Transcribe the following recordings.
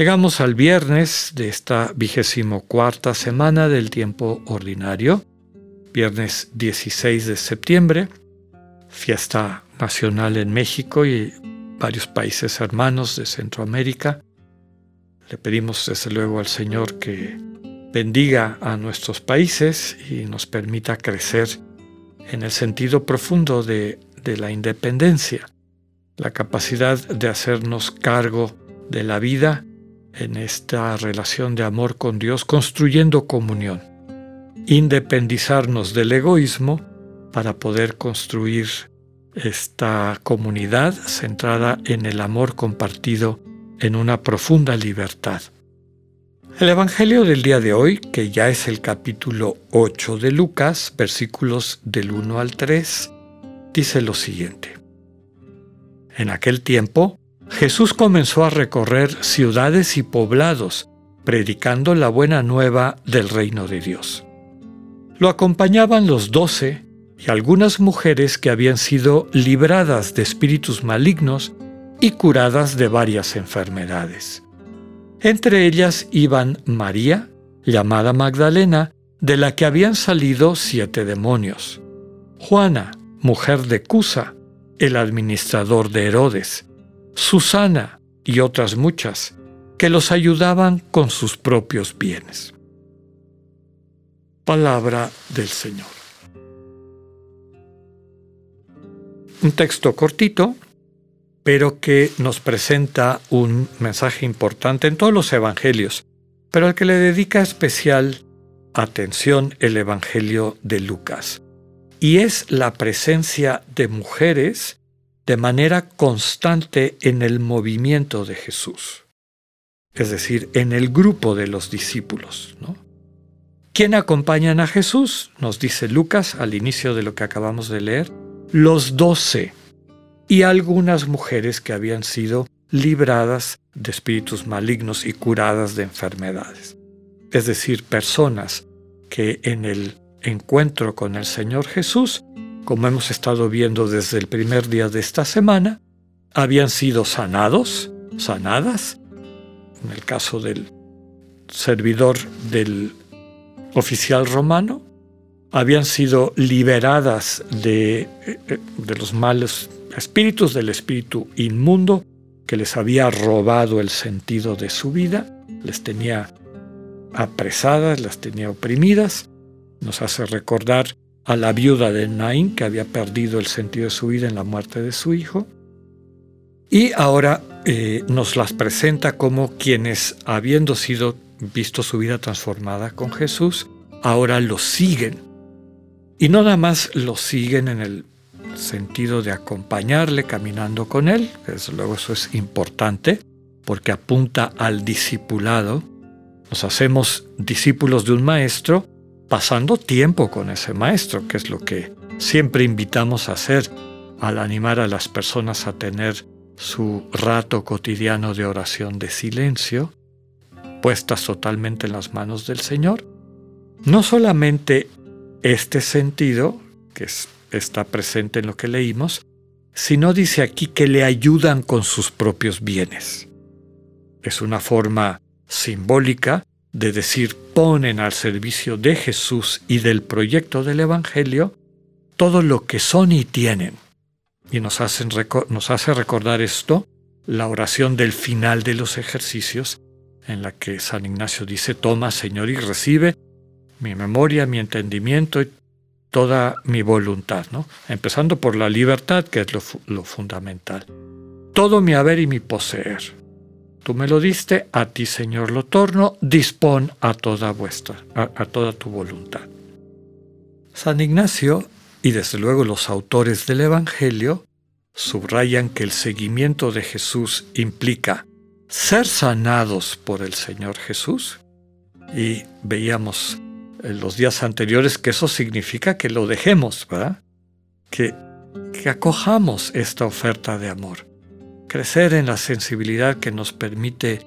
Llegamos al viernes de esta vigésimo cuarta semana del tiempo ordinario, viernes 16 de septiembre, fiesta nacional en México y varios países hermanos de Centroamérica. Le pedimos desde luego al Señor que bendiga a nuestros países y nos permita crecer en el sentido profundo de, de la independencia, la capacidad de hacernos cargo de la vida en esta relación de amor con Dios, construyendo comunión. Independizarnos del egoísmo para poder construir esta comunidad centrada en el amor compartido en una profunda libertad. El Evangelio del día de hoy, que ya es el capítulo 8 de Lucas, versículos del 1 al 3, dice lo siguiente. En aquel tiempo, Jesús comenzó a recorrer ciudades y poblados, predicando la buena nueva del reino de Dios. Lo acompañaban los doce y algunas mujeres que habían sido libradas de espíritus malignos y curadas de varias enfermedades. Entre ellas iban María, llamada Magdalena, de la que habían salido siete demonios, Juana, mujer de Cusa, el administrador de Herodes, Susana y otras muchas, que los ayudaban con sus propios bienes. Palabra del Señor. Un texto cortito, pero que nos presenta un mensaje importante en todos los evangelios, pero al que le dedica especial atención el Evangelio de Lucas. Y es la presencia de mujeres de manera constante en el movimiento de Jesús, es decir, en el grupo de los discípulos. ¿no? ¿Quién acompañan a Jesús? Nos dice Lucas al inicio de lo que acabamos de leer, los doce y algunas mujeres que habían sido libradas de espíritus malignos y curadas de enfermedades. Es decir, personas que en el encuentro con el Señor Jesús como hemos estado viendo desde el primer día de esta semana, habían sido sanados, sanadas, en el caso del servidor del oficial romano, habían sido liberadas de, eh, de los malos espíritus, del espíritu inmundo que les había robado el sentido de su vida, les tenía apresadas, las tenía oprimidas, nos hace recordar a la viuda de Naín, que había perdido el sentido de su vida en la muerte de su hijo. Y ahora eh, nos las presenta como quienes, habiendo sido visto su vida transformada con Jesús, ahora lo siguen. Y no nada más lo siguen en el sentido de acompañarle caminando con él, desde luego eso es importante, porque apunta al discipulado. Nos hacemos discípulos de un maestro pasando tiempo con ese maestro, que es lo que siempre invitamos a hacer al animar a las personas a tener su rato cotidiano de oración de silencio, puestas totalmente en las manos del Señor. No solamente este sentido, que está presente en lo que leímos, sino dice aquí que le ayudan con sus propios bienes. Es una forma simbólica de decir ponen al servicio de Jesús y del proyecto del Evangelio todo lo que son y tienen. Y nos, hacen, nos hace recordar esto la oración del final de los ejercicios, en la que San Ignacio dice, toma Señor y recibe mi memoria, mi entendimiento y toda mi voluntad, ¿no? Empezando por la libertad, que es lo, lo fundamental. Todo mi haber y mi poseer. Tú me lo diste, a ti Señor lo torno, dispón a toda vuestra, a, toda tu voluntad. San Ignacio, y desde luego los autores del Evangelio, subrayan que el seguimiento de Jesús implica ser sanados por el Señor Jesús Y veíamos en los días anteriores que eso significa que lo dejemos, ¿verdad? Que, que acojamos esta oferta de amor. Crecer en la sensibilidad que nos permite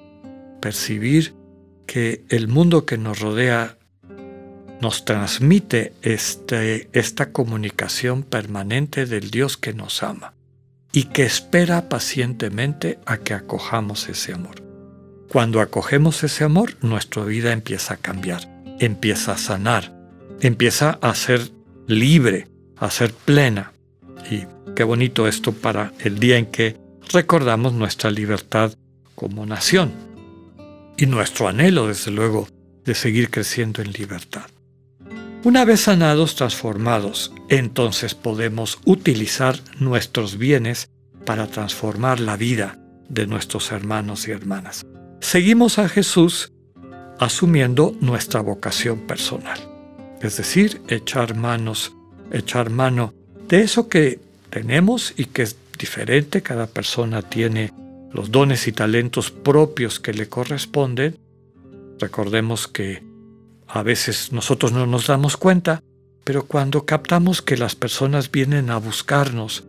percibir que el mundo que nos rodea nos transmite este, esta comunicación permanente del Dios que nos ama y que espera pacientemente a que acojamos ese amor. Cuando acogemos ese amor, nuestra vida empieza a cambiar, empieza a sanar, empieza a ser libre, a ser plena. Y qué bonito esto para el día en que recordamos nuestra libertad como nación y nuestro anhelo, desde luego, de seguir creciendo en libertad. Una vez sanados, transformados, entonces podemos utilizar nuestros bienes para transformar la vida de nuestros hermanos y hermanas. Seguimos a Jesús asumiendo nuestra vocación personal, es decir, echar manos, echar mano de eso que tenemos y que diferente, cada persona tiene los dones y talentos propios que le corresponden. Recordemos que a veces nosotros no nos damos cuenta, pero cuando captamos que las personas vienen a buscarnos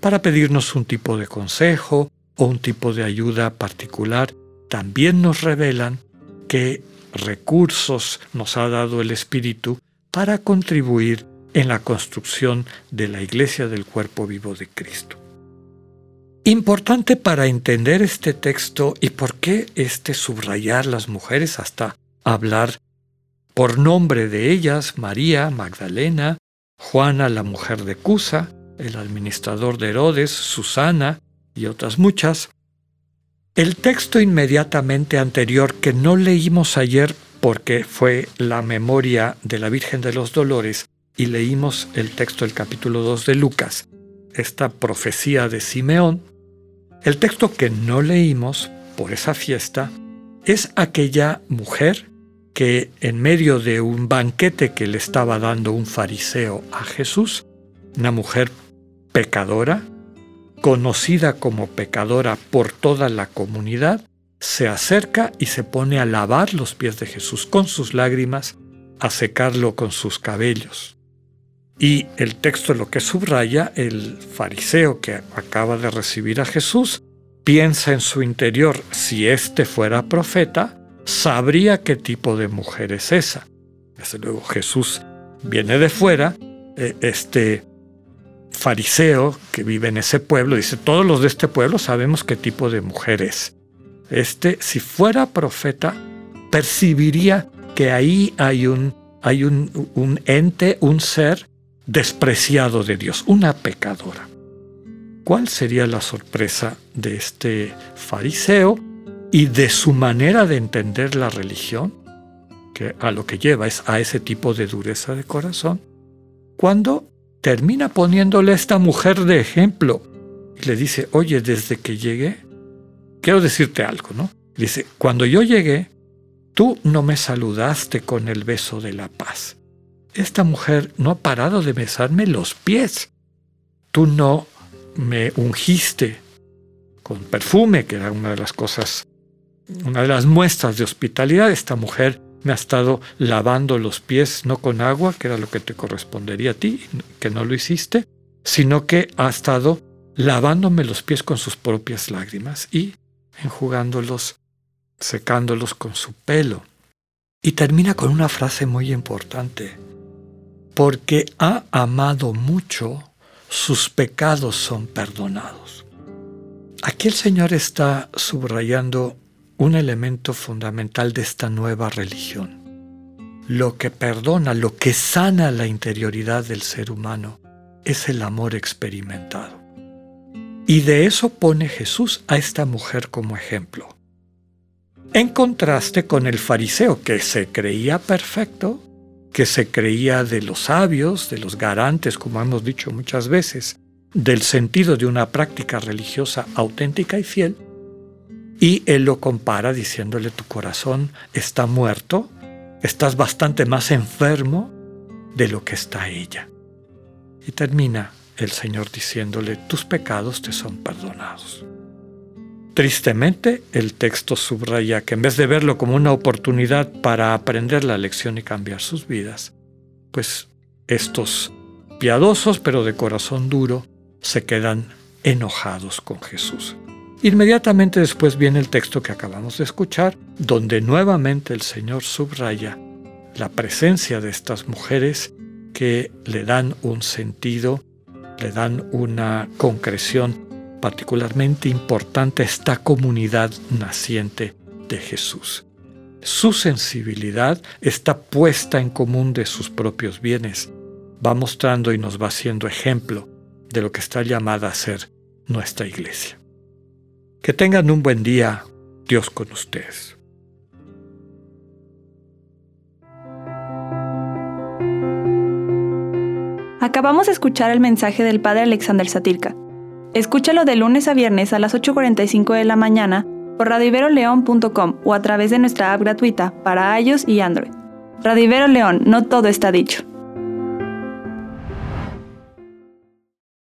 para pedirnos un tipo de consejo o un tipo de ayuda particular, también nos revelan qué recursos nos ha dado el Espíritu para contribuir en la construcción de la iglesia del cuerpo vivo de Cristo. Importante para entender este texto y por qué este subrayar las mujeres hasta hablar por nombre de ellas María, Magdalena, Juana la mujer de Cusa, el administrador de Herodes, Susana y otras muchas. El texto inmediatamente anterior que no leímos ayer porque fue la memoria de la Virgen de los Dolores y leímos el texto del capítulo 2 de Lucas, esta profecía de Simeón, el texto que no leímos por esa fiesta es aquella mujer que en medio de un banquete que le estaba dando un fariseo a Jesús, una mujer pecadora, conocida como pecadora por toda la comunidad, se acerca y se pone a lavar los pies de Jesús con sus lágrimas, a secarlo con sus cabellos. Y el texto lo que subraya, el fariseo que acaba de recibir a Jesús, piensa en su interior, si éste fuera profeta, sabría qué tipo de mujer es esa. Desde luego Jesús viene de fuera, eh, este fariseo que vive en ese pueblo dice, todos los de este pueblo sabemos qué tipo de mujer es. Este, si fuera profeta, percibiría que ahí hay un, hay un, un ente, un ser despreciado de Dios, una pecadora. ¿Cuál sería la sorpresa de este fariseo? y de su manera de entender la religión, que a lo que lleva es a ese tipo de dureza de corazón, cuando termina poniéndole a esta mujer de ejemplo y le dice, oye, desde que llegué, quiero decirte algo, ¿no? Dice, cuando yo llegué, tú no me saludaste con el beso de la paz. Esta mujer no ha parado de besarme los pies. Tú no me ungiste con perfume, que era una de las cosas una de las muestras de hospitalidad, esta mujer me ha estado lavando los pies no con agua, que era lo que te correspondería a ti, que no lo hiciste, sino que ha estado lavándome los pies con sus propias lágrimas y enjugándolos, secándolos con su pelo. Y termina con una frase muy importante, porque ha amado mucho, sus pecados son perdonados. Aquí el Señor está subrayando un elemento fundamental de esta nueva religión. Lo que perdona, lo que sana la interioridad del ser humano es el amor experimentado. Y de eso pone Jesús a esta mujer como ejemplo. En contraste con el fariseo que se creía perfecto, que se creía de los sabios, de los garantes, como hemos dicho muchas veces, del sentido de una práctica religiosa auténtica y fiel, y él lo compara diciéndole, tu corazón está muerto, estás bastante más enfermo de lo que está ella. Y termina el Señor diciéndole, tus pecados te son perdonados. Tristemente, el texto subraya que en vez de verlo como una oportunidad para aprender la lección y cambiar sus vidas, pues estos piadosos pero de corazón duro se quedan enojados con Jesús. Inmediatamente después viene el texto que acabamos de escuchar, donde nuevamente el Señor subraya la presencia de estas mujeres que le dan un sentido, le dan una concreción particularmente importante esta comunidad naciente de Jesús. Su sensibilidad está puesta en común de sus propios bienes, va mostrando y nos va haciendo ejemplo de lo que está llamada a ser nuestra iglesia. Que tengan un buen día, Dios con ustedes. Acabamos de escuchar el mensaje del Padre Alexander Satirka. Escúchalo de lunes a viernes a las 8.45 de la mañana por radiveroleón.com o a través de nuestra app gratuita para iOS y Android. Radivero León, no todo está dicho.